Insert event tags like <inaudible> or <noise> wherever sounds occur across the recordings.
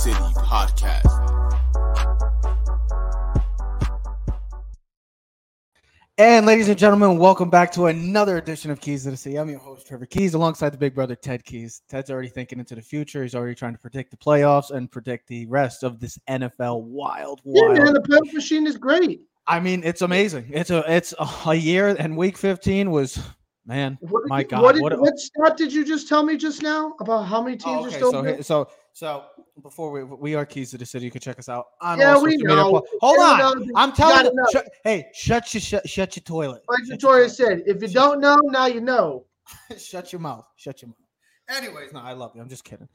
City podcast. And ladies and gentlemen, welcome back to another edition of Keys to the City. I'm your host, Trevor Keys, alongside the big brother, Ted Keys. Ted's already thinking into the future. He's already trying to predict the playoffs and predict the rest of this NFL wild, Yeah, man, the punch machine is great. I mean, it's amazing. It's a it's a, a year, and week 15 was man. What did My you- God, what, did, what what stat did you just tell me just now about how many teams Oh, are still? so here- so so before we we are Keys to the City. You can check us out on Yeah, all we social media know. Hold on, know. I'm telling you. know. shut- hey, shut your shut, shut your toilet. like Victoria said, if you don't know, now you know. <laughs> Shut your mouth. Shut your mouth. Anyways, no, I love you. I'm just kidding.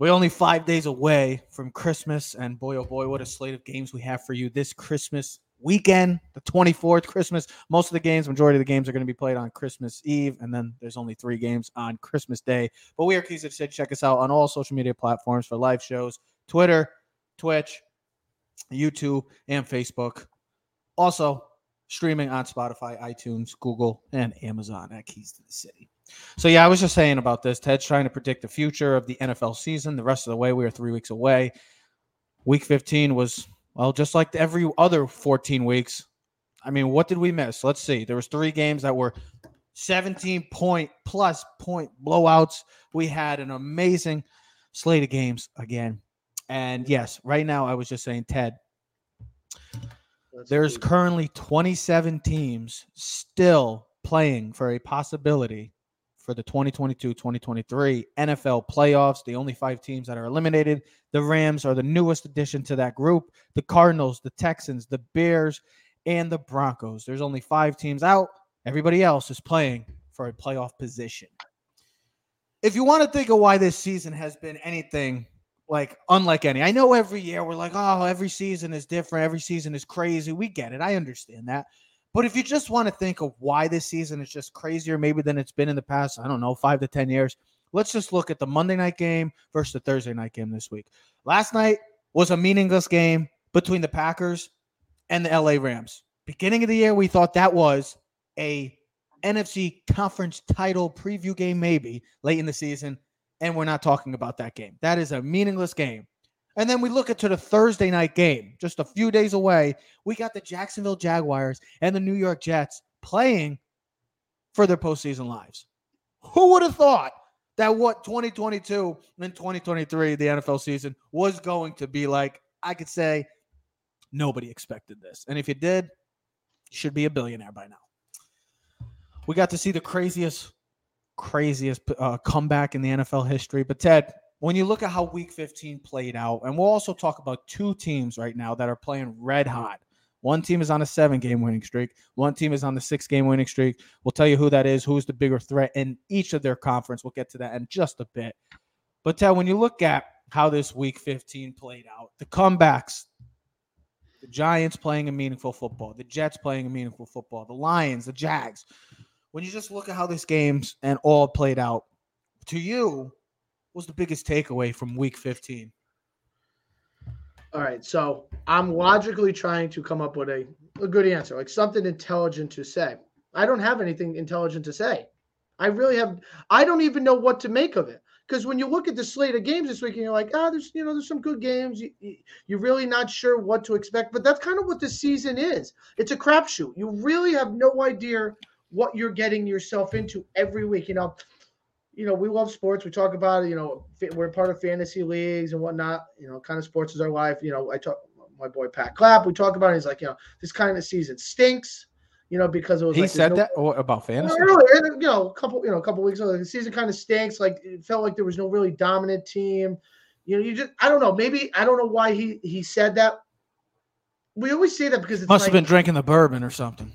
We're only five days away from Christmas, and boy, oh boy, what a slate of games we have for you this Christmas weekend, the 24th Christmas. Most of the games, majority of the games, are going to be played on Christmas Eve, and then there's only three games on Christmas Day. But we are Keys the City. Check us out on all social media platforms for live shows: Twitter, Twitch, YouTube, and Facebook. Also, streaming on Spotify, iTunes, Google, and Amazon at Keys to the City. So yeah, I was just saying about this. Ted's trying to predict the future of the NFL season. The rest of the way, we are three weeks away. Week 15 was well, just like every other 14 weeks. I mean, what did we miss? Let's see. There was three games that were 17 point plus point blowouts. We had an amazing slate of games again. And yes, right now I was just saying, Ted, That's there's currently 27 teams still playing for a possibility for the 2022-2023 NFL playoffs. The only five teams that are eliminated, the Rams are the newest addition to that group. The Cardinals, the Texans, the Bears, and the Broncos. There's only five teams out. Everybody else is playing for a playoff position. If you want to think of why this season has been anything like unlike any. I know every year we're like, oh, every season is different. Every season is crazy. We get it. I understand that. But if you just want to think of why this season is just crazier, maybe than it's been in the past, I don't know, five to 10 years, let's just look at the Monday night game versus the Thursday night game this week. Last night was a meaningless game between the Packers and the LA Rams. Beginning of the year, we thought that was a NFC conference title preview game, maybe late in the season and we're not talking about that game. That is a meaningless game. And then we look into the Thursday night game, just a few days away. We got the Jacksonville Jaguars and the New York Jets playing for their postseason lives. Who would have thought that what 2022 and 2023, the NFL season, was going to be like? I could say nobody expected this. And if you did, you should be a billionaire by now. We got to see the craziest craziest uh, comeback in the NFL history. But Ted, when you look at how Week 15 played out, and we'll also talk about two teams right now that are playing red hot. One team is on a seven-game winning streak. One team is on the six-game winning streak. We'll tell you who that is, who's the bigger threat in each of their conference. We'll get to that in just a bit. But Ted, when you look at how this Week 15 played out, the comebacks, the Giants playing a meaningful football, the Jets playing a meaningful football, the Lions, the Jags when you just look at how this game's and all played out, to you, what was the biggest takeaway from week 15? All right, so I'm logically trying to come up with a, a good answer, like something intelligent to say. I don't have anything intelligent to say. I really have. I don't even know what to make of it because when you look at the slate of games this week, and you're like, ah, there's you know there's some good games. You, you, you're really not sure what to expect, but that's kind of what the season is. It's a crapshoot. You really have no idea what you're getting yourself into every week. You know, you know, we love sports. We talk about it. You know, we're part of fantasy leagues and whatnot. You know, kind of sports is our life. You know, I talk my boy Pat Clapp. We talk about it. He's like, you know, this kind of season stinks. You know, because it was He like, said no- that or about fantasy? earlier, you know, a couple, you know, a couple weeks ago, the season kind of stinks. Like it felt like there was no really dominant team. You know, you just I don't know. Maybe I don't know why he he said that. We always say that because it Must like, have been drinking the bourbon or something.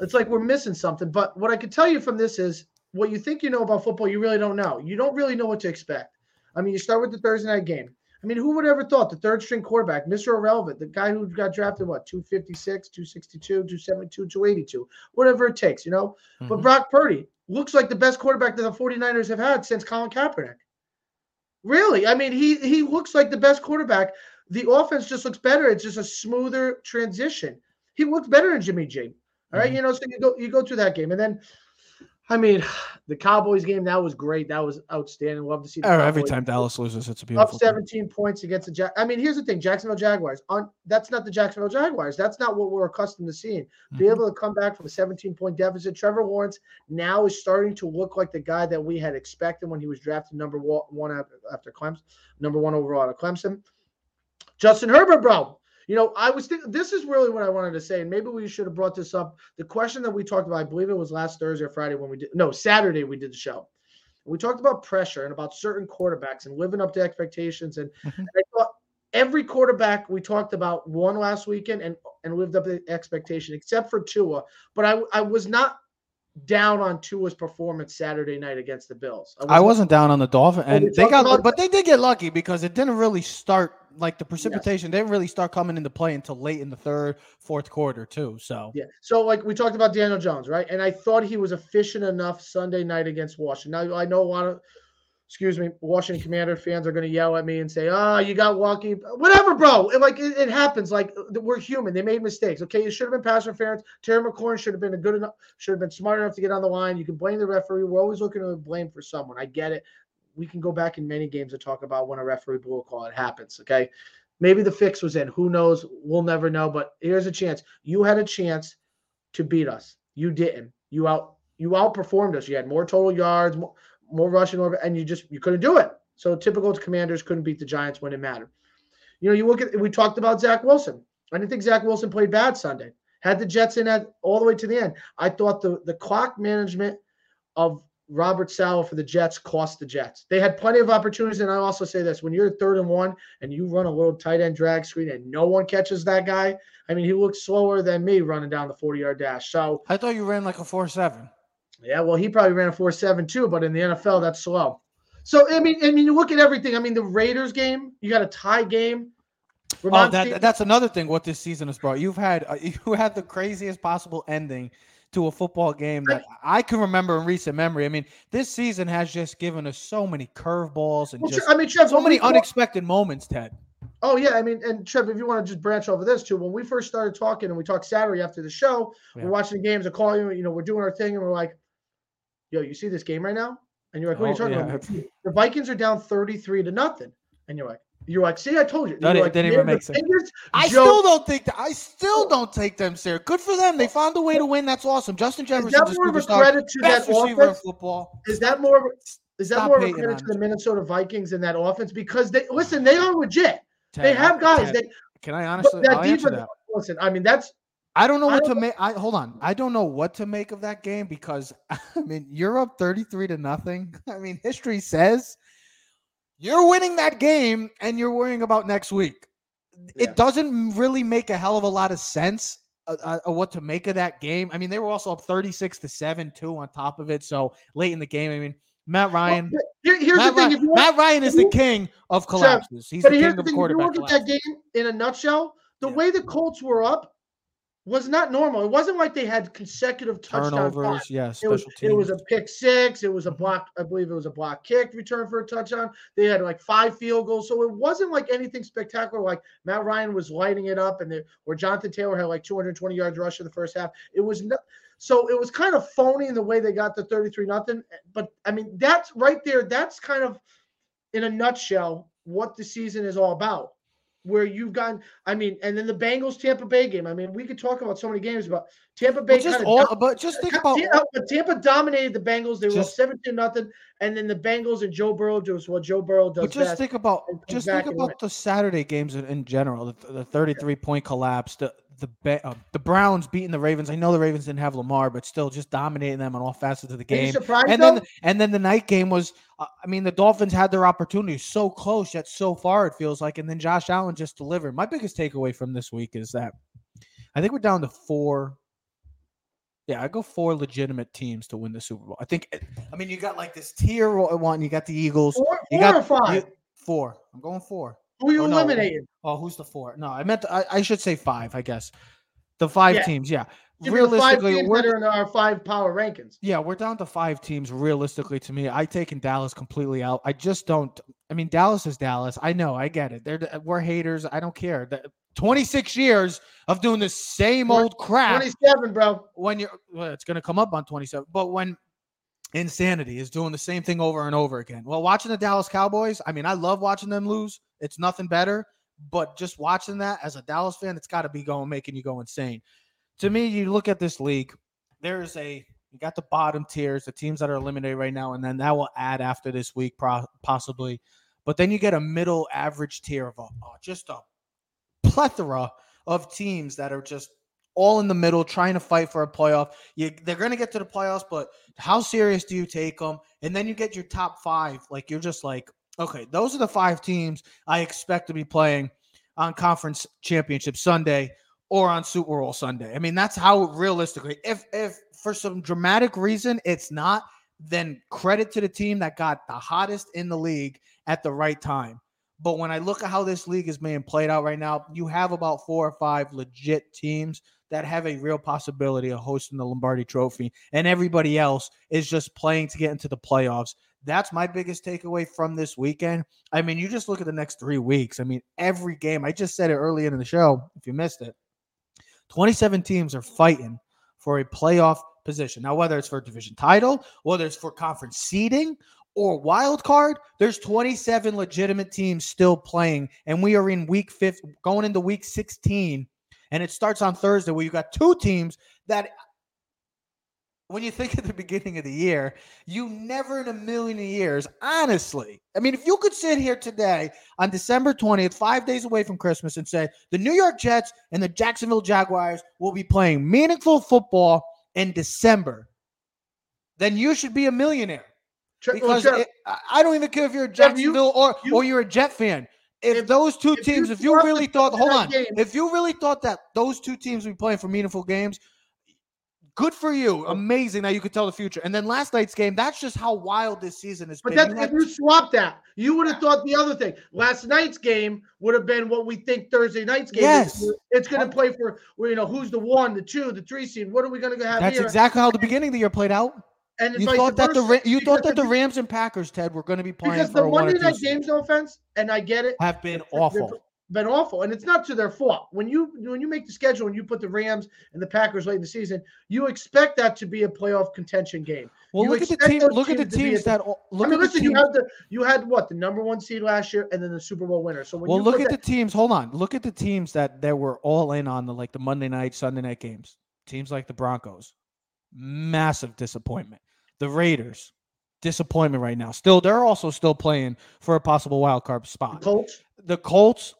it's like we're missing something. But what I can tell you from this is what you think you know about football, you really don't know. You don't really know what to expect. I mean, you start with the Thursday night game. I mean, who would ever thought the third string quarterback, Mr. Irrelevant, the guy who got drafted, what, 256, 262, 272, 282, whatever it takes, you know? But Mhm. Brock Purdy looks like the best quarterback that the 49ers have had since Colin Kaepernick. Really? I mean, he he looks like the best quarterback. The offense just looks better. It's just a smoother transition. He looks better than Jimmy G. All right, Mhm. you know, so you go you go through that game, and then I mean, <sighs> the Cowboys game that was great. That was outstanding. Love to see. Oh, every time Dallas loses, it's a up beautiful. thing. 17 points against the Jack. I mean, here's the thing: Jacksonville Jaguars. On that's not the Jacksonville Jaguars. That's not what we're accustomed to seeing. Be Mhm. able to come back from a 17 point deficit. Trevor Lawrence now is starting to look like the guy that we had expected when he was drafted number one after, after Clemson, number one overall at Clemson. Justin Herbert, bro. You know, I was thinking this is really what I wanted to say, and maybe we should have brought this up. The question that we talked about, I believe it was last Thursday or Friday when we did no Saturday we did the show. We talked about pressure and about certain quarterbacks and living up to expectations. And Mhm. I thought every quarterback we talked about won last weekend and and lived up to expectation, except for Tua. But I I was not down on Tua's performance Saturday night against the Bills. I wasn't down on the Dolphin, Well, we and they got, about- but they did get lucky because it didn't really start like the precipitation didn't really start coming into play until late in the third, fourth quarter too. So Yeah. So like we talked about Daniel Jones, right? And I thought he was efficient enough Sunday night against Washington. Now I know a lot of excuse me, Washington Commander fans are going to yell at me and say, "Ah, you got lucky." Whatever, bro. It, like it, it happens. Like we're human. They made mistakes. Okay, it should have been pass interference. Terry McLaurin should have been a good enough, should have been smart enough to get on the line. You can blame the referee. We're always looking to blame for someone. I get it. We can go back in many games and talk about when a referee blew a call. It happens. Okay. Maybe the fix was in. Who knows? We'll never know. But here's a chance. You had a chance to beat us. You didn't. You out you outperformed us. You had more total yards, more, more rushing over, and you just you couldn't do it. So typical commanders couldn't beat the Giants when it mattered. You know, you look at we talked about Zach Wilson. I didn't think Zach Wilson played bad Sunday. Had the Jets in at all the way to the end. I thought the the clock management of Robert Saleh for the Jets cost the Jets. They had plenty of opportunities, and I also say this: when you're third and one and you run a little tight end drag screen and no one catches that guy, I mean, he looks slower than me running down the 40 yard dash. So I thought you ran like a four seven. Yeah, well, he probably ran a four seven too, but in the NFL, that's slow. So I mean, I mean, you look at everything. I mean, the Raiders game, you got a tie game. Oh, that, Ste- that's another thing. What this season has brought. You've had uh, <laughs> you had the craziest possible ending to a football game that I can remember in recent memory. I mean, this season has just given us so many curveballs and Well, just I mean, Trev, so many talk- unexpected moments. Ted. Oh yeah, I mean, and Trev, if you want to just branch over this too, when we first started talking and we talked Saturday after the show, Yeah. we're watching the games. I call you, you know, we're doing our thing, and we're like, "Yo, you see this game right now?" And you're like, "What are you Oh, talking yeah. about?" <laughs> The Vikings are down thirty-three to nothing, and you're like, "You're like, see, I told you." That didn't- like, didn't even make sense. Fingers, I Joe- still don't think that. I still don't take them serious. Good for them. They found a way to win. That's awesome. Justin Jefferson. Is that more of a credit to that offense? football. Is that more of a, is that Stop more of a credit to the Minnesota Vikings in that offense? Because they listen, they are legit. Ted, They have guys Ted, that Can I honestly? that I'll answer defense- that. listen. I mean, that's I don't know what don't to make. I hold on. I don't know what to make of that game because <laughs> I mean you're up 33 to nothing. <laughs> I mean, history says you're winning that game and you're worrying about next week. Yeah. It doesn't really make a hell of a lot of sense uh, uh, of what to make of that game. I mean, they were also up 36 to 7 too on top of it. So late in the game, I mean, Matt Ryan. Well, here- here's Matt, the thing. Ryan want, Matt Ryan is the king of collapses. He's but the here's king the of thing. If you look at that game in a nutshell, the Yeah. way the Colts were up was not normal. It wasn't like they had consecutive touchdown. Turnovers, yeah, It was, teams. it was a pick six. It was a block. I believe it was a block kick return for a touchdown. They had like five field goals, so it wasn't like anything spectacular. Like Matt Ryan was lighting it up, and they, or Jonathan Taylor had like 220 yards rush in the first half. It was no, so it was kind of phony in the way they got the 33 nothing. But I mean, that's right there. That's kind of in a nutshell what the season is all about. Where you've gotten, I mean, and then the Bengals Tampa Bay game. I mean, we could talk about so many games, but Tampa Bay Well, just all, of but just think about Tampa, but Tampa dominated the Bengals. They were Just- 17 nothing, and then the Bengals and Joe Burrow does what Joe Burrow does But just think about just think about the Saturday games in, in general. The, the 33 point collapse, the the Ba- uh, the Browns beating the Ravens. I know the Ravens didn't have Lamar, but still just dominating them on all facets of the game. surprised And though? then and then the night game was. Uh, I mean, the Dolphins had their opportunity so close yet so far. It feels like, and then Josh Allen just delivered. My biggest takeaway from this week is that I think we're down to four. Yeah, I go four legitimate teams to win the Super Bowl. I think. I mean, you got like this tier one. You got the Eagles. four, you four got- or five? you- Four. I'm going four. Who are you oh, no. eliminating? Oh, who's the four? No, I meant I, I should say five. I guess the five Yeah. teams. Yeah, Give realistically, teams we're in our five power rankings. yeah we're down to five teams. Realistically, to me, I taken Dallas completely out. I just don't. I mean, Dallas is Dallas. I know. I get it. They're we're haters. I don't care. The, 26 years of doing the same old crap. 27, bro. When you're, well, it's going to come up on 27. But when insanity is doing the same thing over and over again. Well, watching the Dallas Cowboys, I mean, I love watching them lose. It's nothing better, but just watching that as a Dallas fan, it's got to be going making you go insane. To me, you look at this league, there's a you got the bottom tiers, the teams that are eliminated right now, and then that will add after this week, possibly. But then you get a middle average tier of a, oh, just a plethora of teams that are just all in the middle trying to fight for a playoff. You, they're going to get to the playoffs, but how serious do you take them? And then you get your top five. Like you're just like, okay, those are the five teams I expect to be playing on conference championship Sunday or on Super Bowl Sunday. I mean, that's how realistically, if if for some dramatic reason it's not, then credit to the team that got the hottest in the league at the right time. But when I look at how this league is being played out right now, you have about four or five legit teams that have a real possibility of hosting the Lombardi trophy, and everybody else is just playing to get into the playoffs. That's my biggest takeaway from this weekend. I mean, you just look at the next three weeks. I mean, every game, I just said it earlier in the show, if you missed it, 27 teams are fighting for a playoff position. Now, whether it's for division title, whether it's for conference seeding or wild card, there's 27 legitimate teams still playing, and we are in week fifth, going into week 16, and it starts on Thursday where you got two teams that. When you think at the beginning of the year, you never in a million years, honestly. I mean, if you could sit here today on December 20th, five days away from Christmas, and say the New York Jets and the Jacksonville Jaguars will be playing meaningful football in December, then you should be a millionaire. Because well, it, I don't even care if you're a Jacksonville you, or you, or you're a Jet fan. If, if those two if teams, you if you really thought, hold on, game, if you really thought that those two teams would be playing for meaningful games, good for you. Oh. Amazing that you could tell the future. And then last night's game, that's just how wild this season has but been. But if you swap that, you would have thought the other thing. Last night's game would have been what we think Thursday night's game yes. is. It's going to play for, you know, who's the one, the two, the three seed. What are we going to have That's here? exactly how the beginning of the year played out. And you thought that the you thought that the Rams and Packers, Ted, were going to be playing because the Monday night games, offense, and I get it, have been awful. Been awful, and it's not to their fault. When you when you make the schedule and you put the Rams and the Packers late in the season, you expect that to be a playoff contention game. Well, you look at the team. Look at the teams that. Look I mean, listen. You had the you had what the number one seed last year, and then the Super Bowl winner. So when well, look at that, the teams. Hold on. Look at the teams that that were all in on the like the Monday night, Sunday night games. Teams like the Broncos, massive disappointment. The Raiders, disappointment right now. Still, they're also still playing for a possible wild card spot. The Colts. The Colts,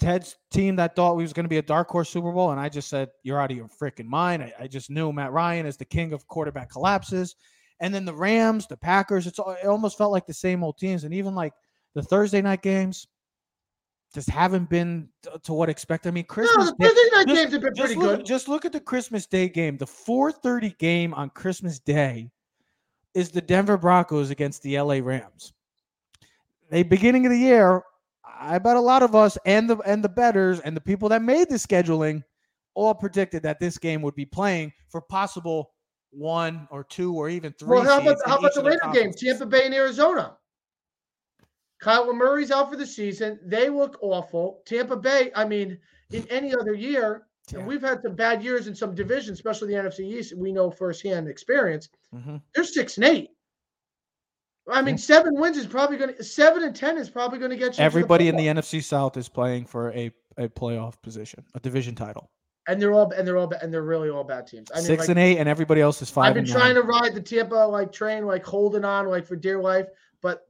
Ted's team that thought we was going to be a dark horse Super Bowl, and I just said you're out of your freaking mind. I, I, just knew Matt Ryan is the king of quarterback collapses, and then the Rams, the Packers. It's it almost felt like the same old teams, and even like the Thursday night games just haven't been to what expected. I mean, Christmas. No, the Thursday night just, games have been pretty look, good. Just look at the Christmas Day game, the 4:30 game on Christmas Day is the Denver Broncos against the LA Rams. The beginning of the year, I bet a lot of us and the and the betters and the people that made the scheduling all predicted that this game would be playing for possible one or two or even three. Well, how about how about the Raider game, Tampa Bay and Arizona? Kyler Murray's out for the season. They look awful. Tampa Bay, I mean, in any other year, yeah. And we've had some bad years in some divisions, especially the NFC East. We know firsthand experience. Mm-hmm. They're six and eight. I mean, yeah. seven wins is probably going to seven and ten is probably going to get you. Everybody the in the NFC South is playing for a, a playoff position, a division title. And they're all and they're all and they're really all bad teams. I mean, Six like, and eight, and everybody else is 5 I've been trying to ride the Tampa like train, like holding on, like for dear life, but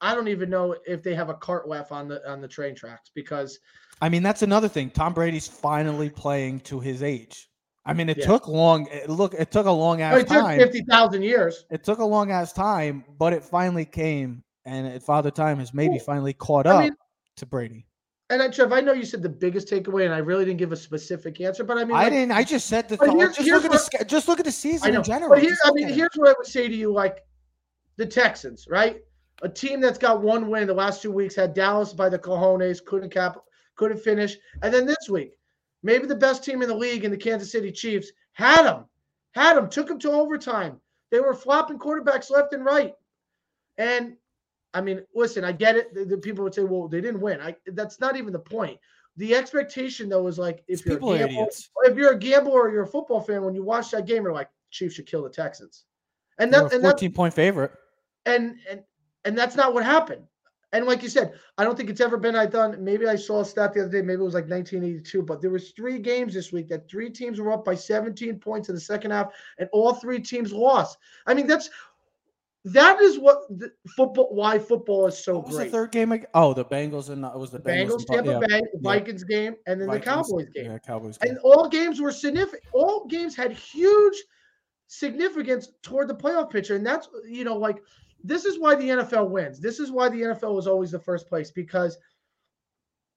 I don't even know if they have a cart left on the on the train tracks because I mean, that's another thing. Tom Brady's finally playing to his age. I mean, it yeah. took long. It, look, it took a long ass it time. Fifty thousand years. It took a long ass time, but it finally came, and Father Time has maybe Ooh. finally caught up I mean, to Brady. And I, Trev, I know you said the biggest takeaway, and I really didn't give a specific answer, but I mean, I like, didn't. I just said the. Thought, here's, just here's look what, at the just look at the season in general. But here, I mean, here's what I would say to you: like the Texans, right? A team that's got one win the last two weeks had Dallas by the cojones, couldn't cap, couldn't finish. And then this week, maybe the best team in the league in the Kansas City Chiefs had them, had them, took them to overtime. They were flopping quarterbacks left and right. And I mean, listen, I get it. The, the people would say, well, they didn't win. I, that's not even the point. The expectation, though, is like if you're, a gambler, if you're a gambler or you're a football fan, when you watch that game, you're like, Chiefs should kill the Texans. And They're that a and that 14 point favorite. and and and that's not what happened. And like you said, I don't think it's ever been. I thought maybe I saw a stat the other day. Maybe it was like 1982, but there was three games this week that three teams were up by 17 points in the second half, and all three teams lost. I mean, that's that is what the football. Why football is so What was great. the third game? Oh, the Bengals and it was the Bengals. Bengals, Tampa yeah, Bay, the Vikings game, and then Vikings, the Cowboys game. Yeah, Cowboys game. And all games were significant. All games had huge significance toward the playoff picture. And that's, you know, like this is why the NFL wins. This is why the NFL is always the first place because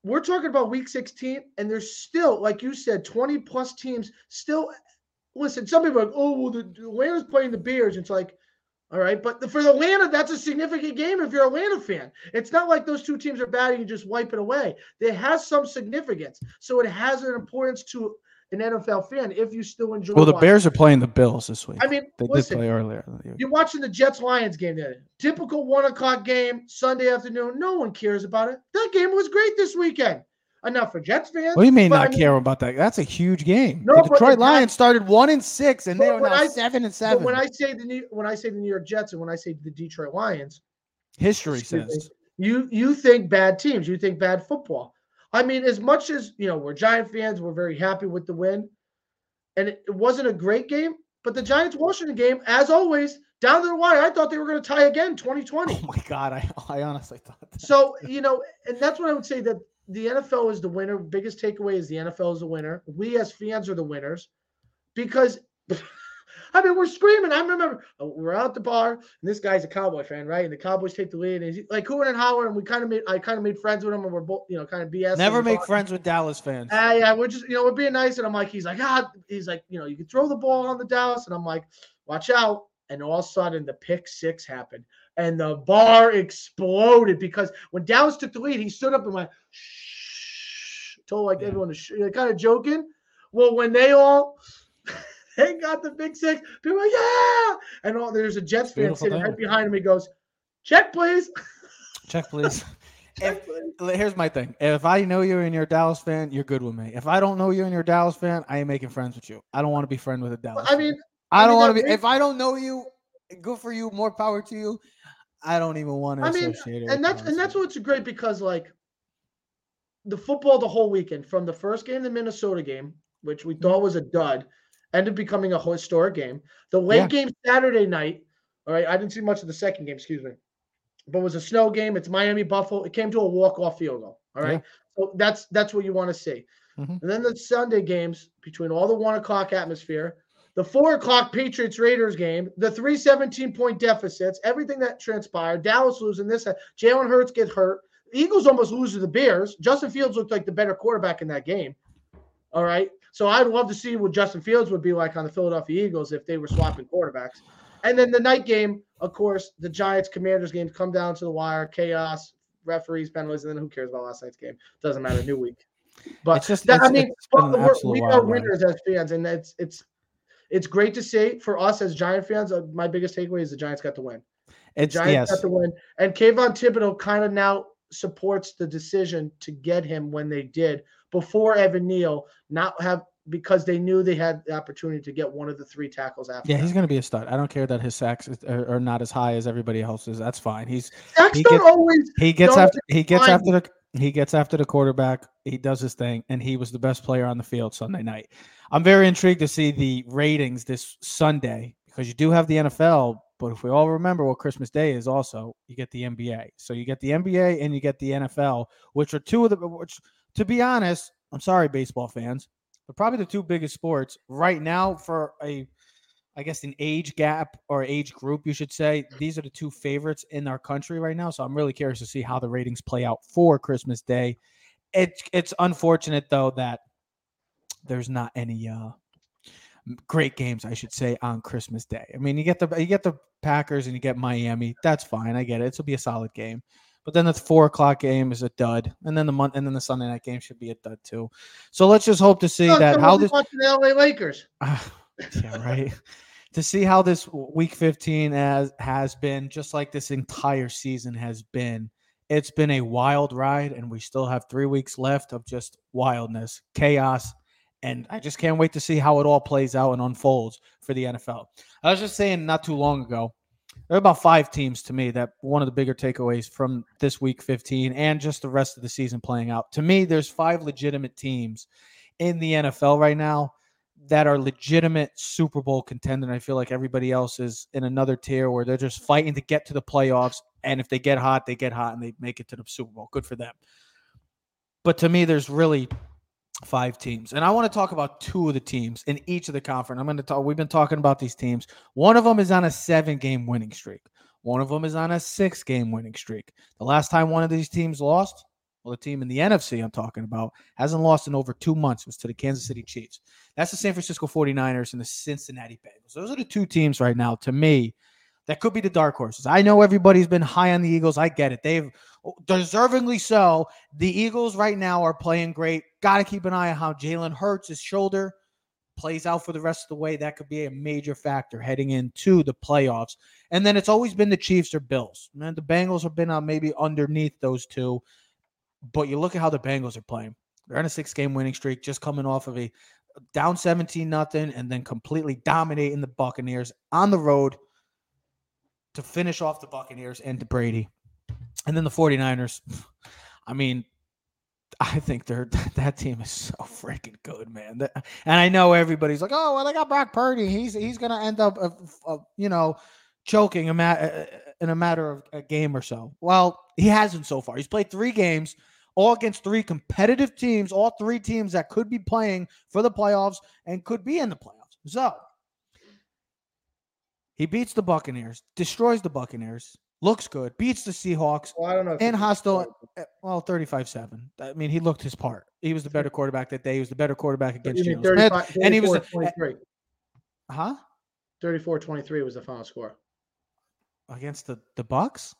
we're talking about week 16, and there's still, like you said, 20 plus teams still. Listen, some people are like, oh, well, the the Atlanta's playing the Bears. It's like, all right, but the, for Atlanta, that's a significant game if you're an Atlanta fan. It's not like those two teams are bad and just wipe it away. It has some significance. So it has an importance to an NFL fan if you still enjoy. well, the watching. Bears are playing the Bills this week. I mean, they listen, did play earlier. the you're watching the Jets Lions game there. Typical one o'clock game, Sunday afternoon. No one cares about it. That game was great this weekend. Enough for Jets fans. What do you mean not I mean, care about that? That's a huge game. No, the Detroit the Lions started one and six, and they are now I- seven and seven. when I say the New, when I say the New York Jets and when I say the Detroit Lions, History excuse me, says you you think bad teams, you think bad football. I mean, as much as you know, we're Giant fans, we're very happy with the win, and it, it wasn't a great game. But the Giants Washington game, as always, down to the wire, I thought they were going to tie again, 2020. Oh my god, I I honestly thought that. So, you know, and that's what I would say that the NFL is the winner. Biggest takeaway is the NFL is the winner. We as fans are the winners because <laughs> I mean we're screaming. I remember uh, we're out at the bar and this guy's a Cowboy fan, right? And the Cowboys take the lead. And he's like Hoover and Howard, and we kind of made I kind of made friends with him, and we're both, you know, kind of BS. Never make friends with Dallas fans. Uh, yeah, we're just, you know, we're being nice. And I'm like, he's like, ah, he's like, you know, you can throw the ball on the Dallas. And I'm like, watch out. And all of a sudden, the pick six happened and the bar exploded because when Dallas took the lead, he stood up and went, shh, told like Yeah. everyone to, sh- kind of joking. Well, when they all, they got the big six, people like, yeah. And all, there's a Jets fan sitting thing. right behind him. He goes, check, please. <laughs> Check please. L- Here's my thing. If I know you and you're a Dallas fan, you're good with me. If I don't know you and you're a Dallas fan, I ain't making friends with you. I don't want to be friend with a Dallas. I fan. mean, I I don't want to be. If I don't know you, good for you. More power to you. I don't even want to I mean, associate and that's and that's what's great because like the football the whole weekend from the first game the minnesota game which we Mm-hmm. thought was a dud ended up becoming a historic game the late Yeah. game saturday night all right i didn't see much of the second game excuse me but it was a snow game it's miami buffalo it came to a walk-off field goal all right so that's that's what you want to see Mhm. and then the sunday games between all the one o'clock atmosphere the four o'clock Patriots Raiders game, the three 17 point deficits, everything that transpired, Dallas losing this, uh, Jalen Hurts get hurt, Eagles almost lose to the Bears. Justin Fields looked like the better quarterback in that game. All right. So I'd love to see what Justin Fields would be like on the Philadelphia Eagles if they were swapping quarterbacks. And then the night game, of course, the Giants Commanders game come down to the wire, chaos, referees, penalties, and then who cares about last night's game? Doesn't matter, new week. But It's just- that, I it's- mean, it's been an but we're- we are winners as fans, and it's it's it's great to see for us as Giant fans. Uh, my biggest takeaway is the Giants got the win. The It's Giants yes. got the win, and Kayvon Thibodeaux kind of now supports the decision to get him when they did before Evan Neal not have because they knew they had the opportunity to get one of the three tackles after. Yeah, that. he's going to be a stud. I don't care that his sacks are, are not as high as everybody else's. That's fine. He's Sacks he don't gets- always. he gets after he gets fine. after the he gets after the quarterback. He does his thing, and he was the best player on the field Sunday night. I'm very intrigued to see the ratings this Sunday because you do have the NFL, but if we all remember what Christmas Day is, also you get the NBA. So you get the NBA and you get the NFL, which are two of the which, to be honest, I'm sorry, baseball fans, but probably the two biggest sports right now for a I guess an age gap or age group, you should say. These are the two favorites in our country right now. So I'm really curious to see how the ratings play out for Christmas Day. It's it's unfortunate though that there's not any uh great games, I should say, on Christmas Day. I mean, you get the you get the Packers and you get Miami. That's fine. I get it. Will be a solid game. But then the four o'clock game is a dud, and then the month and then the Sunday night game should be a dud too. So let's just hope to see No, that how this watching the LA Lakers. Ah, <sighs> yeah, right. <laughs> to see how this week 15 has has been, just like this entire season has been. It's been a wild ride, and we still have three weeks left of just wildness, chaos, And I just can't wait to see how it all plays out and unfolds for the NFL. I was just saying not too long ago, there are about five teams to me that one of the bigger takeaways from this week 15 and just the rest of the season playing out. To me, there's five legitimate teams in the NFL right now that are legitimate Super Bowl contender. I feel like everybody else is in another tier where they're just fighting to get to the playoffs. And if they get hot, they get hot and they make it to the Super Bowl. Good for them. But to me, there's really five teams. And I want to talk about two of the teams in each of the conference. I'm going to talk, we've been talking about these teams. One of them is on a seven game winning streak, one of them is on a six game winning streak. The last time one of these teams lost, well, the team in the NFC I'm talking about hasn't lost in over two months. It was to the Kansas City Chiefs. That's the San Francisco 49ers and the Cincinnati Bengals. Those are the two teams right now, to me, that could be the dark horses. I know everybody's been high on the Eagles. I get it. They've deservingly so. The Eagles right now are playing great. Got to keep an eye on how Jalen Hurts, his shoulder, plays out for the rest of the way. That could be a major factor heading into the playoffs. And then it's always been the Chiefs or Bills. Man, the Bengals have been uh, maybe underneath those two. But you look at how the Bengals are playing. They're on a six game winning streak, just coming off of a down 17 nothing and then completely dominating the Buccaneers on the road to finish off the Buccaneers and to Brady. And then the 49ers. I mean, I think they're <laughs> that team is so freaking good, man. And I know everybody's like, "Oh, well, they got Brock Purdy. He's he's gonna end up, uh, uh, you know, choking a ma- uh, in a matter of a game or so." Well, he hasn't so far. He's played three games, all against three competitive teams, all three teams that could be playing for the playoffs and could be in the playoffs. So he beats the Buccaneers, destroys the Buccaneers, looks good, beats the Seahawks. Well, I don't know. In hostile, eh, well, 35 7. I mean, he looked his part. He was the better quarterback that day. He was the better quarterback against Geno Smith. And he was the, 23. Huh? 34 23 was the final score. Against the, the Bucks?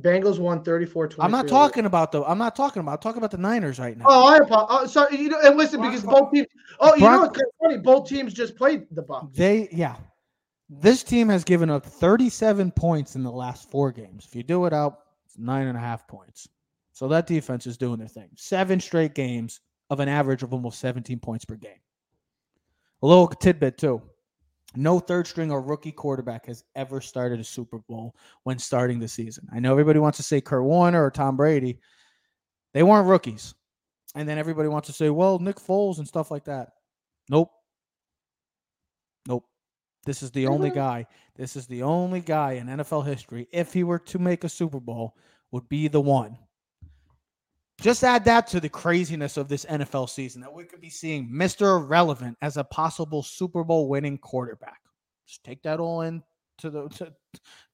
Bengals won 34 I'm not talking about the I'm not talking about I'm talking about the Niners right now. Oh, I apologize. Oh, sorry, you know, and listen, because both teams oh, you know what's funny? Both teams just played the Bucks. They yeah. This team has given up 37 points in the last four games. If you do it out, it's nine and a half points. So that defense is doing their thing. Seven straight games of an average of almost 17 points per game. A little tidbit too. No third string or rookie quarterback has ever started a Super Bowl when starting the season. I know everybody wants to say Kurt Warner or Tom Brady. They weren't rookies. And then everybody wants to say, well, Nick Foles and stuff like that. Nope. This is the only <laughs> guy. This is the only guy in NFL history, if he were to make a Super Bowl, would be the one. Just add that to the craziness of this NFL season that we could be seeing Mr. Irrelevant as a possible Super Bowl winning quarterback. Just take that all in to the to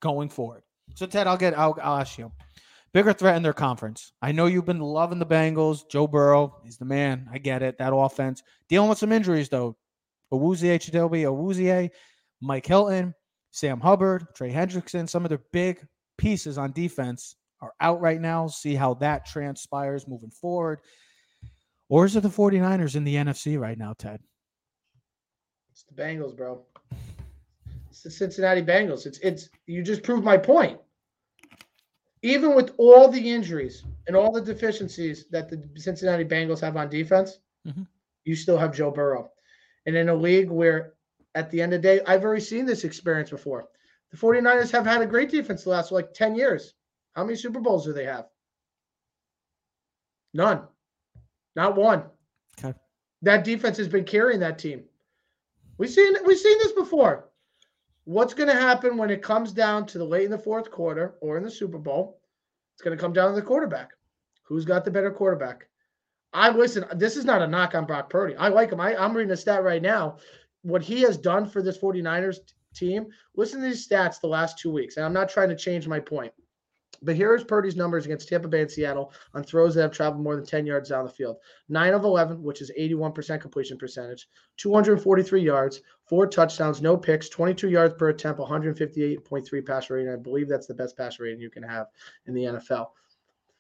going forward. So Ted, I'll get I'll, I'll ask you. Bigger threat in their conference. I know you've been loving the Bengals. Joe Burrow, he's the man. I get it. That offense. Dealing with some injuries though. Awuzie HW, Awuzie, Mike Hilton, Sam Hubbard, Trey Hendrickson, some of the big pieces on defense are out right now. See how that transpires moving forward. Or is it the 49ers in the NFC right now, Ted? It's the Bengals, bro. It's the Cincinnati Bengals. It's it's you just proved my point. Even with all the injuries and all the deficiencies that the Cincinnati Bengals have on defense, mm-hmm. you still have Joe Burrow. And in a league where at the end of the day, I've already seen this experience before. The 49ers have had a great defense the last like 10 years. How many Super Bowls do they have? None. Not one. Okay. That defense has been carrying that team. We've seen we've seen this before. What's going to happen when it comes down to the late in the fourth quarter or in the Super Bowl? It's going to come down to the quarterback. Who's got the better quarterback? I listen. This is not a knock on Brock Purdy. I like him. I, I'm reading a stat right now what he has done for this 49ers team, listen to these stats the last two weeks. And I'm not trying to change my point. But here's Purdy's numbers against Tampa Bay and Seattle on throws that have traveled more than 10 yards down the field. 9 of 11, which is 81% completion percentage, 243 yards, four touchdowns, no picks, 22 yards per attempt, 158.3 passer rating. I believe that's the best passer rating you can have in the NFL.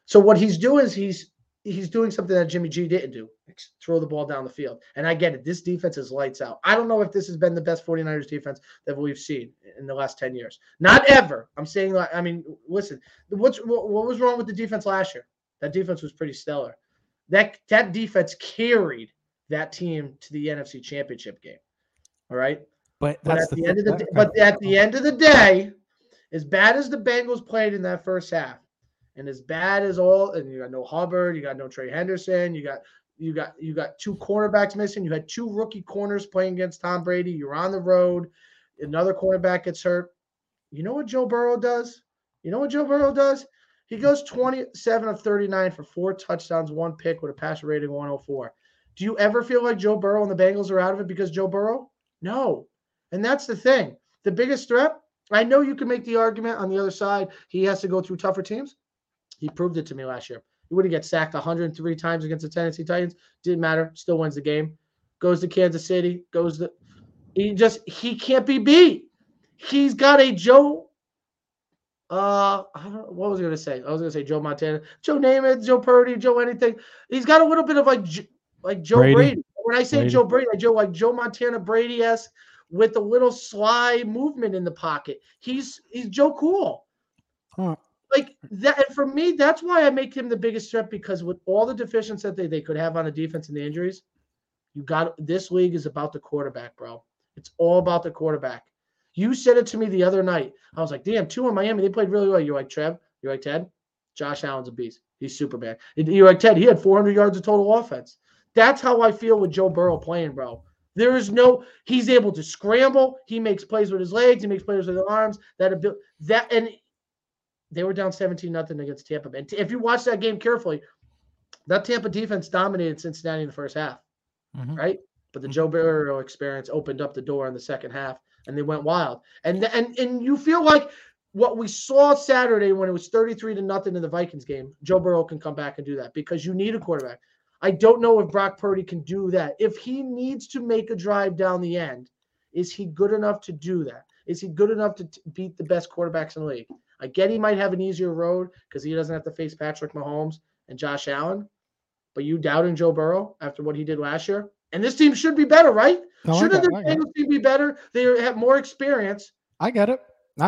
So what he's doing is he's he's doing something that Jimmy G didn't do throw the ball down the field. And I get it. This defense is lights out. I don't know if this has been the best 49ers defense that we've seen in the last 10 years. Not ever. I'm saying, I mean, listen, what's what, what was wrong with the defense last year? That defense was pretty stellar. That that defense carried that team to the NFC Championship game. All right. But But at the, the end of the thing. d- but at the end of the day, as bad as the Bengals played in that first half, and as bad as all, and you got no Hubbard, you got no Trey Henderson, you got you got you got two cornerbacks missing. You had two rookie corners playing against Tom Brady. You're on the road. Another cornerback gets hurt. You know what Joe Burrow does? You know what Joe Burrow does? He goes 27 of 39 for four touchdowns, one pick with a passer rating 104. Do you ever feel like Joe Burrow and the Bengals are out of it because Joe Burrow? No. And that's the thing. The biggest threat, I know you can make the argument on the other side. He has to go through tougher teams. He proved it to me last year. He wouldn't get sacked 103 times against the Tennessee Titans. Didn't matter. Still wins the game. Goes to Kansas City. Goes to he just he can't be beat. He's got a Joe. Uh, I don't, what was I gonna say? I was gonna say Joe Montana, Joe Namath, Joe Purdy, Joe anything. He's got a little bit of like like Joe Brady. Brady. When I say Brady. Joe Brady, I Joe like Joe Montana Brady esque with a little sly movement in the pocket. He's he's Joe Cool. Huh. Like that, and for me, that's why I make him the biggest threat because with all the deficiencies that they, they could have on the defense and the injuries, you got this league is about the quarterback, bro. It's all about the quarterback. You said it to me the other night. I was like, damn, two in Miami, they played really well. You're like, Trev, you're like, Ted, Josh Allen's a beast. He's Superman. You're like, Ted, he had 400 yards of total offense. That's how I feel with Joe Burrow playing, bro. There is no, he's able to scramble. He makes plays with his legs. He makes plays with his arms. That ability, that, and they were down 17 nothing against Tampa. And If you watch that game carefully, that Tampa defense dominated Cincinnati in the first half, Mhm. right? But the Joe Burrow experience opened up the door in the second half, and they went wild. And and and you feel like what we saw Saturday when it was 33 to nothing in the Vikings game, Joe Burrow can come back and do that because you need a quarterback. I don't know if Brock Purdy can do that. If he needs to make a drive down the end, is he good enough to do that? Is he good enough to t- beat the best quarterbacks in the league? I get he might have an easier road because he doesn't have to face Patrick Mahomes and Josh Allen. But you doubting Joe Burrow after what he did last year? And this team should be better, right? No, Shouldn't the. Bengals team be better? They have more experience. I get it. I,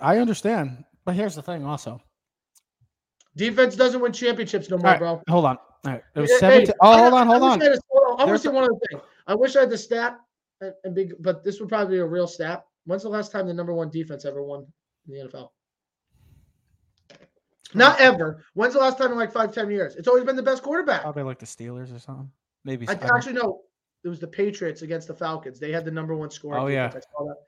I I understand. But here's the thing also. Defense doesn't win championships no more, right, bro. hold on. All right. It was Hey, 17. hey, oh, hold on, hold on. I had a- hold on. I want to say one other thing. I wish I had the stat and, and big, but this would probably be a real stat. When's the last time the number one defense ever won in the NFL? Not ever. When's the last time in like five, ten years? It's always been the best quarterback. Probably like the Steelers or something. Maybe. I, I actually no. It was the Patriots against the Falcons. They had the number one score. Oh, yeah. I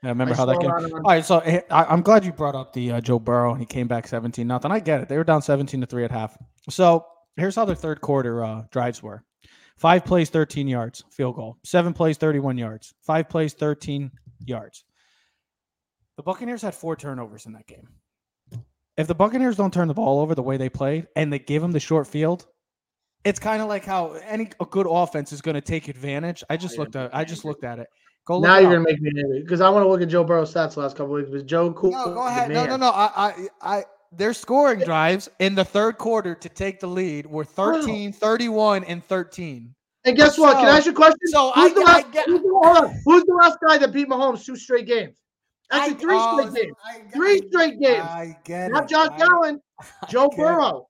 yeah, remember I how that game. on- All right, so eh, I, I'm glad you brought up the uh, Joe Burrow and he came back 17 nothing. I get it. They were down 17 to three at half. So here's how their third quarter uh, drives were: five plays, 13 yards, field goal; seven plays, 31 yards; five plays, 13 yards. The Buccaneers had four turnovers in that game. If the Buccaneers don't turn the ball over the way they played and they give them the short field, it's kind of like how any a good offense is going to take advantage. I just yeah, looked at I just looked at it. Go look Now it you're up. gonna make me angry because I want to look at Joe Burrow's stats the last couple weeks. But Joe, cool. No, go ahead. No, no, no. I, I, I, they're scoring drives in the third quarter to take the lead. We're 13, 31, and 13. And guess what? Can I ask you a question? so who's I the get- I get- who's, the, who's the last guy that beat Mahomes two straight games? Actually, three oh, straight games. I Three straight games. I get Not it. Josh I- Allen. <laughs> Joe it. Burrow.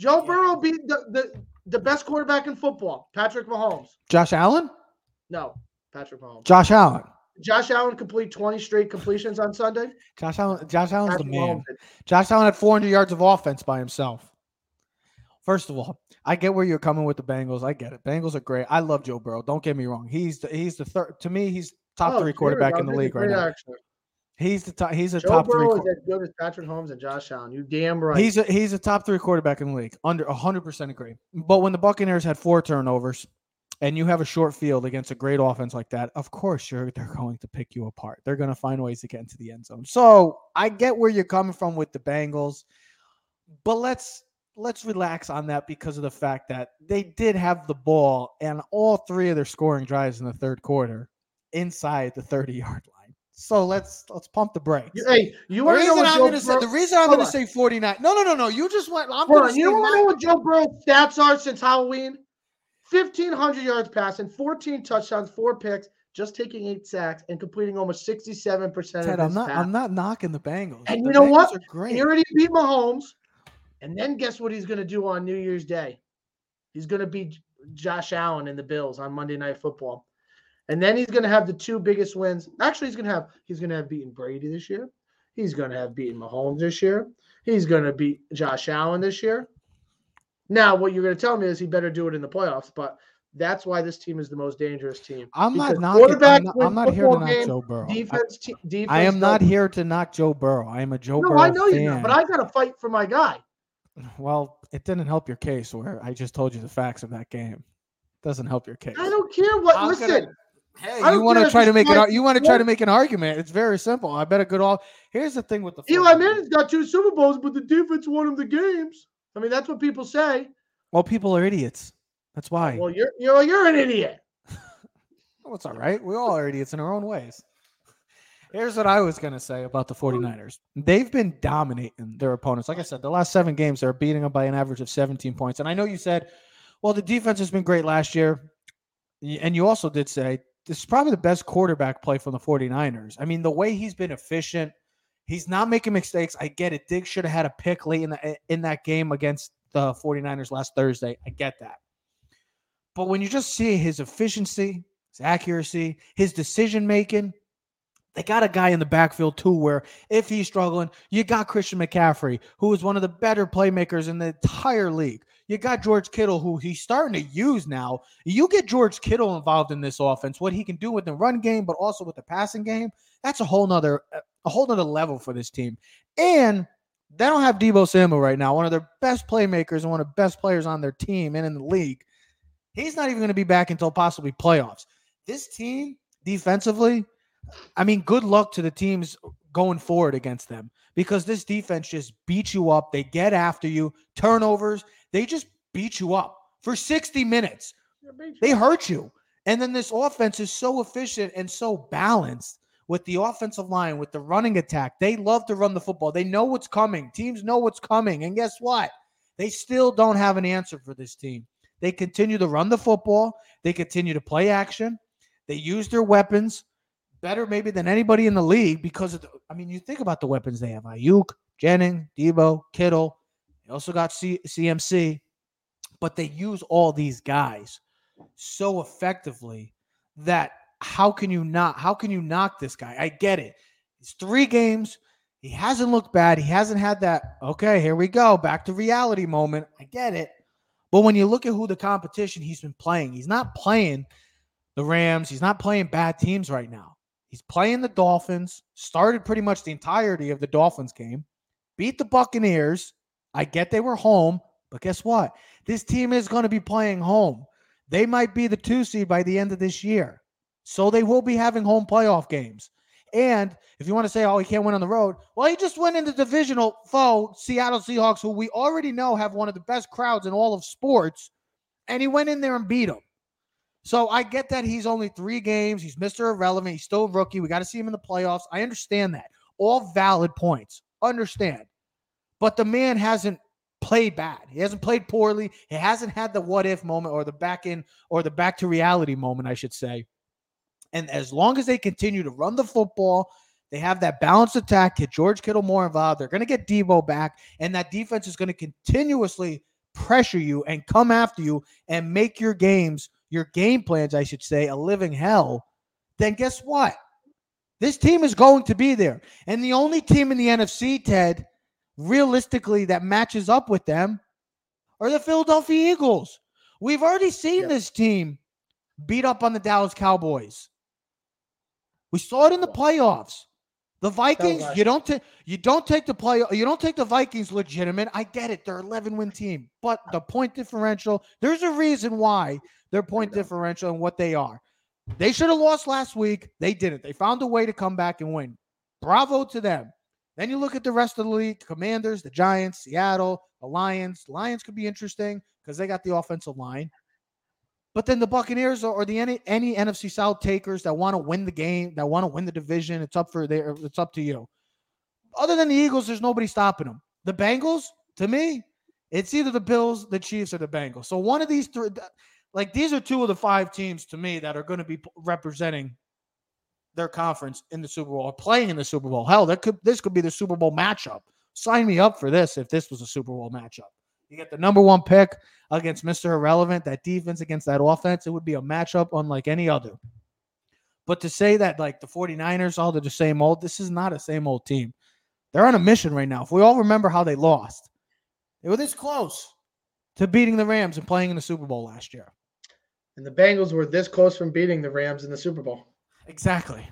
Joe Burrow beat the, the, the best quarterback in football, Patrick Mahomes. Josh Allen? No, Patrick Mahomes. Josh Allen. Josh Allen complete 20 straight completions on Sunday. Josh Allen. Josh Allen's the man. Mahomes. Josh Allen had 400 yards of offense by himself. First of all, I get where you're coming with the Bengals. I get it. Bengals are great. I love Joe Burrow. Don't get me wrong. He's the, he's the third. To me, he's top Oh, three quarterback in the league right now. action. He's the top. He's a Joe top three. Burrow qu- is as good as Patrick Mahomes and Josh Allen. You damn right. He's a he's a top three quarterback in the league. Under hundred percent agree. But when the Buccaneers had four turnovers, and you have a short field against a great offense like that, of course you're they're going to pick you apart. They're going to find ways to get into the end zone. So I get where you're coming from with the Bengals, but let's let's relax on that because of the fact that they did have the ball and all three of their scoring drives in the third quarter inside the 30 yard line. So let's let's pump the brakes. Hey, you want to know what I'm Joe gonna say, the reason I'm going to say 49. No, no, no, no. You just went. I'm going to you don't want to know what Joe Burrow's stats are since Halloween? 1,500 yards passing, 14 touchdowns, four picks, just taking eight sacks, and completing almost 67% Ted, I'm not. passes. I'm not knocking the Bengals. And The you know Bengals what? He already beat Mahomes. And then guess what he's going to do on New Year's Day? He's going to be Josh Allen and the Bills on Monday Night Football. And then he's going to have the two biggest wins. Actually, he's going to have he's going to have beaten Brady this year. He's going to have beaten Mahomes this year. He's going to beat Josh Allen this year. Now, what you're going to tell me is he better do it in the playoffs, but that's why this team is the most dangerous team. I'm not Because knocking. I'm quarterback not, I'm not here to knock games, Joe Burrow. I- Defense, te- defense. I, am not doesn't- here to knock Joe Burrow. I am a Joe No, Burrow I know fan. you know, but I got to fight for my guy. Well, it didn't help your case where I just told you the facts of that game. Doesn't help your case. I don't care what. I'm listen, gonna- Hey, you want to try to make it? You want to to try to make an argument? It's very simple. I bet a good all. Here's the thing with the Eli 49ers. Manning's got two Super Bowls, but the defense won him the games. I mean, that's what people say. Well, people are idiots. That's why. Well, you're you're you're an idiot. <laughs> Oh, it's all right. We all are idiots in our own ways. Here's what I was going to say about the 49ers. They've been dominating their opponents. Like I said, the last seven games, they're beating them by an average of 17 points. And I know you said, well, the defense has been great last year. And you also did say this is probably the best quarterback play from the 49ers. I mean, the way he's been efficient, he's not making mistakes. I get it. Diggs should have had a pick late in, the, eh, in that game against the 49ers last Thursday. I get that. But when you just see his efficiency, his accuracy, his decision making. They got a guy in the backfield too, where if he's struggling, you got Christian McCaffrey, who is one of the better playmakers in the entire league. You got George Kittle, who he's starting to use now. You get George Kittle involved in this offense, what he can do with the run game, but also with the passing game. That's a whole nother a whole nother level for this team. And they don't have Deebo Samuel right now, one of their best playmakers and one of the best players on their team and in the league. He's not even going to be back until possibly playoffs. This team defensively, I mean, good luck to the teams going forward against them because this defense just beats you up. They get after you, turnovers, they just beat you up for 60 minutes. They hurt you. And then this offense is so efficient and so balanced with the offensive line, with the running attack. They love to run the football. They know what's coming. Teams know what's coming. And guess what? They still don't have an answer for this team. They continue to run the football, they continue to play action, they use their weapons better maybe than anybody in the league because of the, I mean, you think about the weapons they have: Aiyuk, Jennings, Deebo, Kittle. They also got C- CMC, but they use all these guys so effectively that how can you not? How can you knock this guy? I get it. It's three games. He hasn't looked bad. He hasn't had that. Okay, here we go. Back to reality moment. I get it. But when you look at who the competition he's been playing, he's not playing the Rams. He's not playing bad teams right now. He's playing the Dolphins, started pretty much the entirety of the Dolphins game, beat the Buccaneers. I get they were home, but guess what? This team is going to be playing home. They might be the two seed by the end of this year. So they will be having home playoff games. And if you want to say, oh, he can't win on the road, well, he just went into divisional foe, Seattle Seahawks, who we already know have one of the best crowds in all of sports. And he went in there and beat them. So I get that he's only three games. He's Mr. Irrelevant. He's still a rookie. We got to see him in the playoffs. I understand that. All valid points. Understand. But the man hasn't played bad. He hasn't played poorly. He hasn't had the what if moment or the back in or the back to reality moment, I should say. And as long as they continue to run the football, they have that balanced attack, get George Kittle more involved. They're going to get Deebo back, and that defense is going to continuously pressure you and come after you and make your games, your game plans, I should say, a living hell. Then guess what? This team is going to be there. And the only team in the NFC, Ted, realistically, that matches up with them are the Philadelphia Eagles. We've already seen Yep. this team beat up on the Dallas Cowboys. We saw it in the playoffs. The Vikings, you don't take you don't take the play you don't take the Vikings legitimate. I get it. They're 11 win team, but the point differential, there's a reason why their point differential and what they are. They should have lost last week. They didn't. They found a way to come back and win. Bravo to them. Then you look at the rest of the league, Commanders, the Giants, Seattle, the Lions. Lions could be interesting because they got the offensive line. But then the Buccaneers or, or the any, any NFC South takers that want to win the game, that want to win the division, it's up for their it's up to you. Other than the Eagles, there's nobody stopping them. The Bengals, to me, it's either the Bills, the Chiefs, or the Bengals. So one of these three, like these are two of the five teams to me that are going to be representing their conference in the Super Bowl or playing in the Super Bowl. Hell, that could this could be the Super Bowl matchup. Sign me up for this if this was a Super Bowl matchup. You get the number one pick against Mr. Irrelevant, that defense against that offense, it would be a matchup unlike any other. But to say that like the 49ers, all they're the same old, this is not a same old team. They're on a mission right now. If we all remember how they lost, they were this close to beating the Rams and playing in the Super Bowl last year. And the Bengals were this close from beating the Rams in the Super Bowl. Exactly.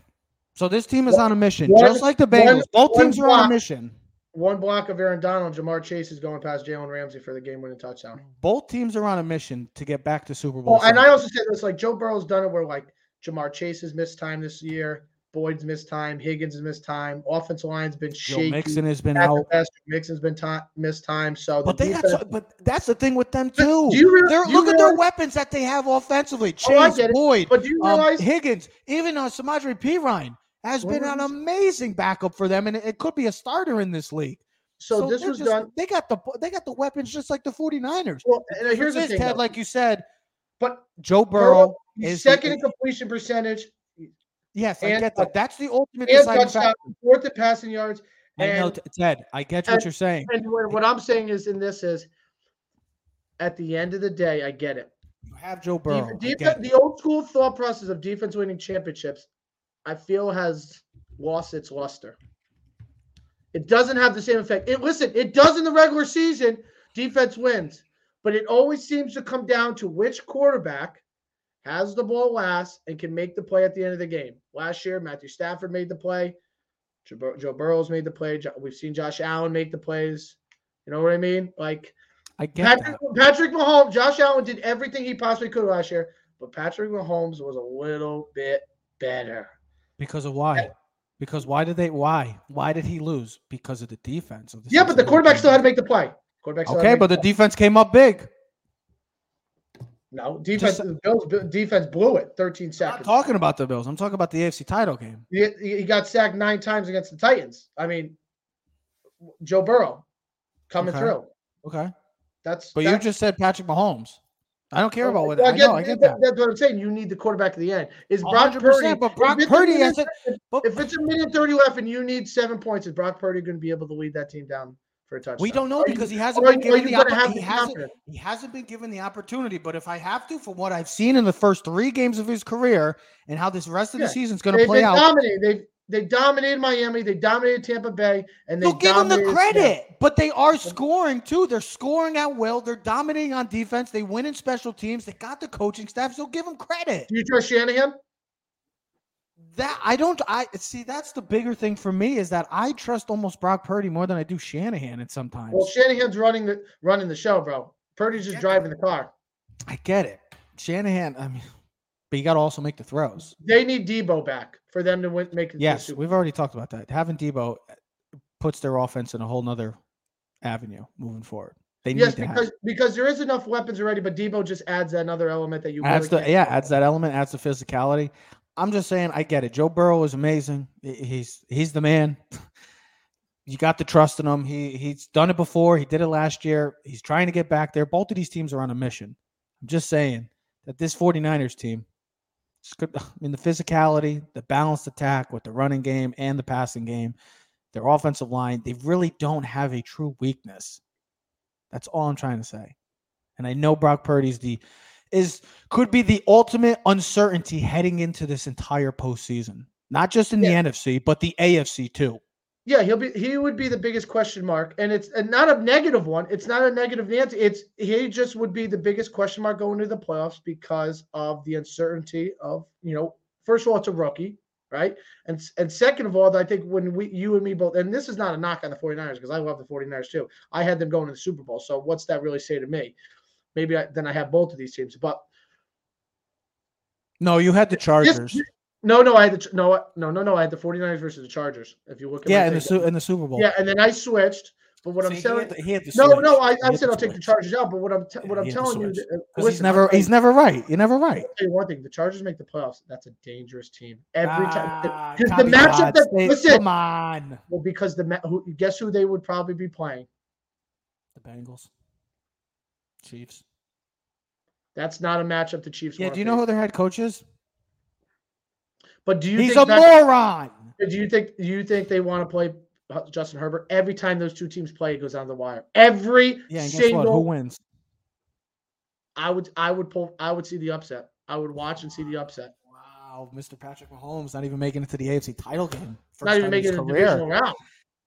So this team is on a mission, one- just like the Bengals. one- Both teams one are on a mission. One block of Aaron Donald, Ja'Marr Chase is going past Jalen Ramsey for the game-winning touchdown. Both teams are on a mission to get back to Super Bowl. Well, and I also said this like Joe Burrow's done it where like Ja'Marr Chase has missed time this year, Boyd's missed time, Higgins has missed time, offensive line's been shaky. Joe. Mixon has been at the out. best. Mixon's been ti missed time. So the But they defense, got so, but that's the thing with them too. do you do you look at their weapons that they have offensively. Oh, Chase, it. Boyd, but do you um, Higgins, even uh, Samaje Perine has been an amazing backup for them, and it, it could be a starter in this league. so, this they're was just- done? They got the they got the weapons just like the 49ers. Well, and here's Here's the thing, Ted, though. like you said, but Joe Burrow, Burrow. is second in completion percentage, Yes, I get that. That's the ultimate and deciding touchdown, factor. fourth in passing yards. I know, Ted. I get what you're saying. And what, I'm saying is, in this is, at the end of the day, I get it. You have Joe Def- Burrow. Def- it. the old school thought process of defense winning championships, I feel has lost its luster. It doesn't have the same effect. It listen, it does in the regular season. Defense wins, but it always seems to come down to which quarterback has the ball last and can make the play at the end of the game. Last year, Matthew Stafford made the play. Joe Joe Burrow's made the play. We've seen Josh Allen make the plays. You know what I mean? Like I get Patrick, that. Patrick Mahomes, Josh Allen did everything he possibly could last year, but Patrick Mahomes was a little bit better. Because of why? Because why did they? Why? Why did he lose? Because of the defense. Of the Yeah, but the quarterback still had to make the play. Quarterback still had to Okay, but the play. defense came up big. No defense. just- the Bills defense blew it. Thirteen I'm seconds. talking about the Bills. I'm talking about the AFC title game. He, he got sacked nine times against the Titans. I mean, Joe Burrow coming Okay. through. Okay, That's but you just said Patrick Mahomes. I don't care about what. I know. I get that. That's what I'm saying. You need the quarterback at the end. Is Brock Purdy? but Brock Purdy minute- hasn't- But If it's a minute thirty left and you need seven points, is Brock Purdy going to be able to lead that team down for a touchdown? we don't know Are you- because he hasn't been given the opportunity. He hasn't. confidence? He hasn't been given the opportunity. But if I have to, for what I've seen in the first three games of his career and how this rest of Yeah, the is going to They've play out, dominating. They they dominated Miami. They dominated Tampa Bay, and they They'll give them the credit, but they are scoring too. They're scoring at will. They're dominating on defense. They win in special teams. They got the coaching staff, so give them credit. Do you trust Shanahan? That I don't. I see. That's the bigger thing for me is that I trust almost Brock Purdy more than I do Shanahan. At sometimes, Well, Shanahan's running the running the show, bro. Purdy's just Yeah. driving the car. I get it. Shanahan. I mean, but you got to also make the throws. They need Deebo back for them to win, make it. Yes, we've already talked about that. Having Deebo uh, puts their offense in a whole nother avenue moving forward. They need Yes, to have. because because there is enough weapons already, but Deebo just adds another element that you adds really the yeah adds that element adds the physicality i'm just saying i get it. Joe burrow is amazing. He's he's the man. <laughs> You got to trust in him. He he's done it before. He did it last year. He's trying to get back there. Both of these teams are on a mission. I'm just saying that this 49ers team <laughs> i mean the physicality the balanced attack with the running game and the passing game their offensive line they really don't have a true weakness. That's all i'm trying to say. And i know brock purdy's the is could be the ultimate uncertainty heading into this entire postseason. Not just in the NFC, but the AFC too. Yeah, he'll be he would be the biggest question mark, and it's and not a negative one. It's not a negative Nancy. It's he just would be the biggest question mark going into the playoffs because of the uncertainty of you know. First of all, it's a rookie, right? And and second of all, I think when we you and me both, and this is not a knock on the 49ers because I love the 49ers too. I had them going to the Super Bowl, so what's that really say to me? Maybe I, then I have both of these teams, but No, you had the Chargers. no, no, I had the no, no, no, no, I had the 49ers versus the Chargers. If you look at yeah, in the. Su- in the Super Bowl. yeah, and then I switched. But what I'm saying, had the- he had the no, no, I, I said I'll take the. Chargers out. But what I'm t- Yeah, what I'm he had the telling you, uh, 'Cause he's never I'll he's never right. You're never right. tell you one thing: the Chargers make the playoffs. That's a dangerous team every time. Ah, Because the matchup that stay- listen, come on. well, because the who, guess who they would probably be playing? The Bengals. Chiefs. That's not a matchup the Chiefs. Yeah, do you know who their head coach is? But do you He's think a that, moron. do you think do you think they want to play Justin Herbert. Every time those two teams play, it goes down the wire. Every Yeah, single. what? Who wins? I would I would pull I would see the upset. I would watch and see the upset. Wow, Mr. Patrick Mahomes not even making it to the AFC title game. First Not even time in his making a career. divisional round.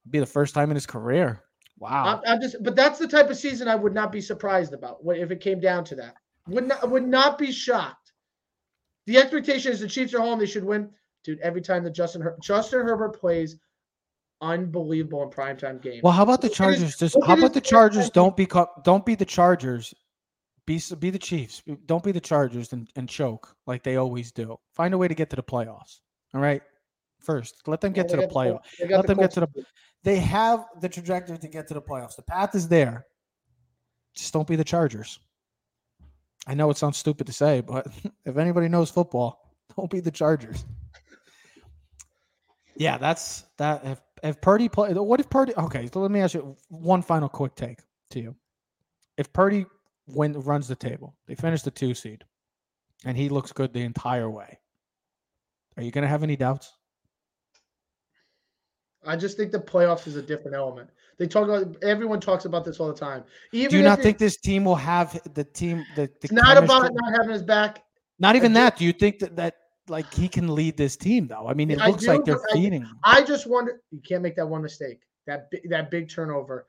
Be the first time in his career. Wow. I'm, I'm just, but that's the type of season I would not be surprised about. What if it came down to that? Would not would not be shocked. The expectation is the Chiefs are home; they should win. Dude, every time that Justin Her- Justin Herbert plays, unbelievable in primetime games. Well, how about the Look at his- Chargers? Just how about the Chargers? Don't be don't be the Chargers. Be be the Chiefs. Don't be the Chargers and, and choke like they always do. Find a way to get to the playoffs. All right. First, let them get to the. Colts- they Let them get to the. They have the trajectory to get to the playoffs. The path is there. Just don't be the Chargers. I know it sounds stupid to say, but <laughs> if anybody knows football, <laughs> don't be the Chargers. Yeah, that's that. If if Purdy play, what if Purdy? Okay, so let me ask you one final quick take to you. If Purdy win runs the table, they finish the two seed, and he looks good the entire way. Are you going to have any doubts? I just think the playoffs is a different element. They talk about everyone talks about this all the time. Even Do you not think this team will have the team? The, the it's not about not having his back? Not even that. Do you think that that like he can lead this team though? I mean, it I looks do, like they're I- feeding. I just wonder. You can't make that one mistake. That that big turnover.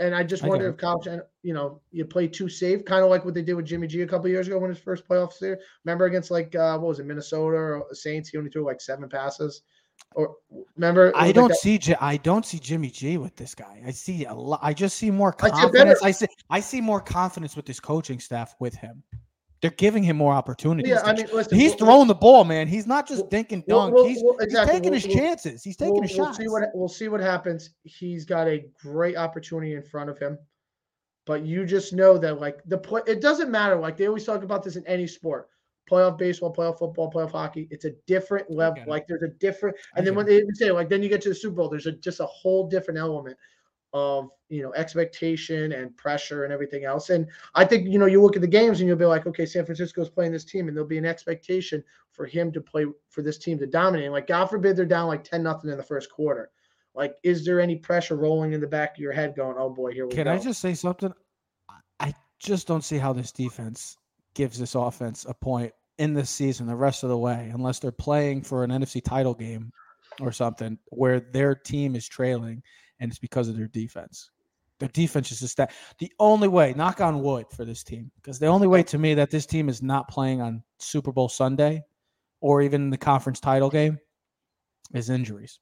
And I just wonder get if Shan- you know, you play too safe, kind of like what they did with Jimmy G a couple years ago when his first playoffs there. Remember against like uh, what was it, Minnesota or Saints? He only threw like seven passes. Or remember? I don't that- see J- I don't see Jimmy G with this guy. I see a lot. I just see more I confidence. I see I see more confidence with this coaching staff with him. They're giving him more opportunities. Yeah, I mean, listen, he's we'll- throwing the ball, man. He's not just We'll- dinking we'll- dunk. we'll- he's, we'll- he's taking We'll- his we'll- chances. He's taking we'll, his we'll shots. see what we'll see what happens. He's got a great opportunity in front of him, but you just know that like the play, it doesn't matter. Like they always talk about this in any sport, playoff baseball, playoff football, playoff hockey. It's a different level. Like there's a different, and then when they even say like then you get to the Super Bowl, there's a just a whole different element of you know expectation and pressure and everything else. And I think you know you look at the games and you'll be like, okay, San Francisco's playing this team, and there'll be an expectation for him to play for this team to dominate. Like God forbid they're down like ten nothing in the first quarter. Like, is there any pressure rolling in the back of your head going, oh boy, here we Can go? Can I just say something? I just don't see how this defense gives this offense a point in this season the rest of the way, unless they're playing for an NFC title game or something where their team is trailing and it's because of their defense. Their defense is just that the only way, knock on wood for this team, because the only way to me that this team is not playing on Super Bowl Sunday or even the conference title game is injuries.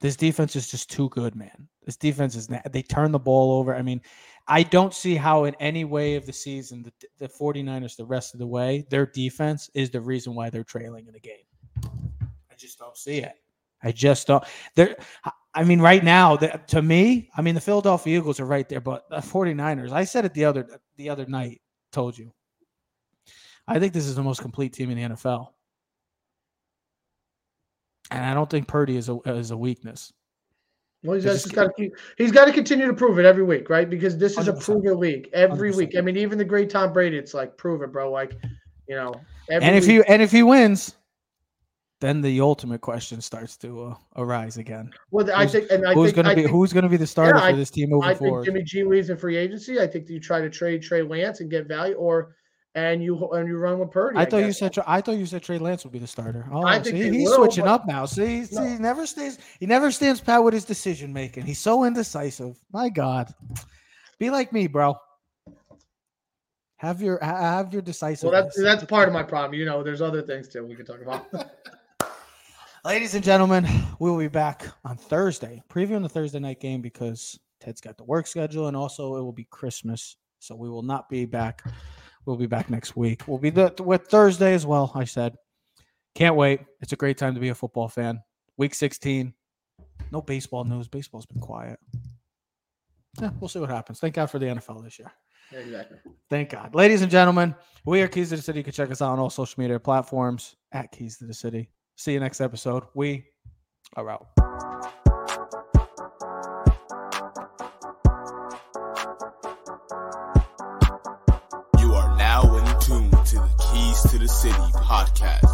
This defense is just too good, man. This defense is they turn the ball over. I mean, I don't see how in any way of the season the, the 49ers the rest of the way, their defense is the reason why they're trailing in the game. I just don't see it. I just don't. There I mean right now the, to me, I mean the Philadelphia Eagles are right there, but the 49ers, I said it the other the other night, told you. I think this is the most complete team in the NFL. And I don't think Purdy is a is a weakness. Well, he's just, got to keep. He's got to continue to prove it every week, right? Because this is a 100%. proven league every 100%. week. I mean, even the great Tom Brady, it's like prove it, bro. Like, you know, every and if week- he and if he wins, then the ultimate question starts to uh, arise again. well, I who's- think, and I who's going to be think, who's going to be the starter I- for this team moving I think forward? Jimmy G leaves in free agency. I think you try to trade Trey Lance and get value, or and you and you run with Purdy. I thought you said I thought you said Trey Lance would be the starter. Oh, I see, he's will, switching up now. See, see, No. he never stays. He never stands pat with his decision making. He's so indecisive. My God, be like me, bro. Have your have your decisiveness. Well, that's that's part of my problem. You know, there's other things too we can talk about. <laughs> Ladies and gentlemen, we will be back on Thursday, previewing the Thursday night game because Ted's got the work schedule and also it will be Christmas. So we will not be back. We'll be back next week. We'll be the, with Thursday as well, I said. Can't wait. It's a great time to be a football fan. Week 16. No baseball news. Baseball's been quiet. Yeah, we'll see what happens. Thank God for the NFL this year. exactly. Thank God. Ladies and gentlemen, we are Keys to the City. You can check us out on all social media platforms at Keys to the City. See you next episode. We are out. City podcast.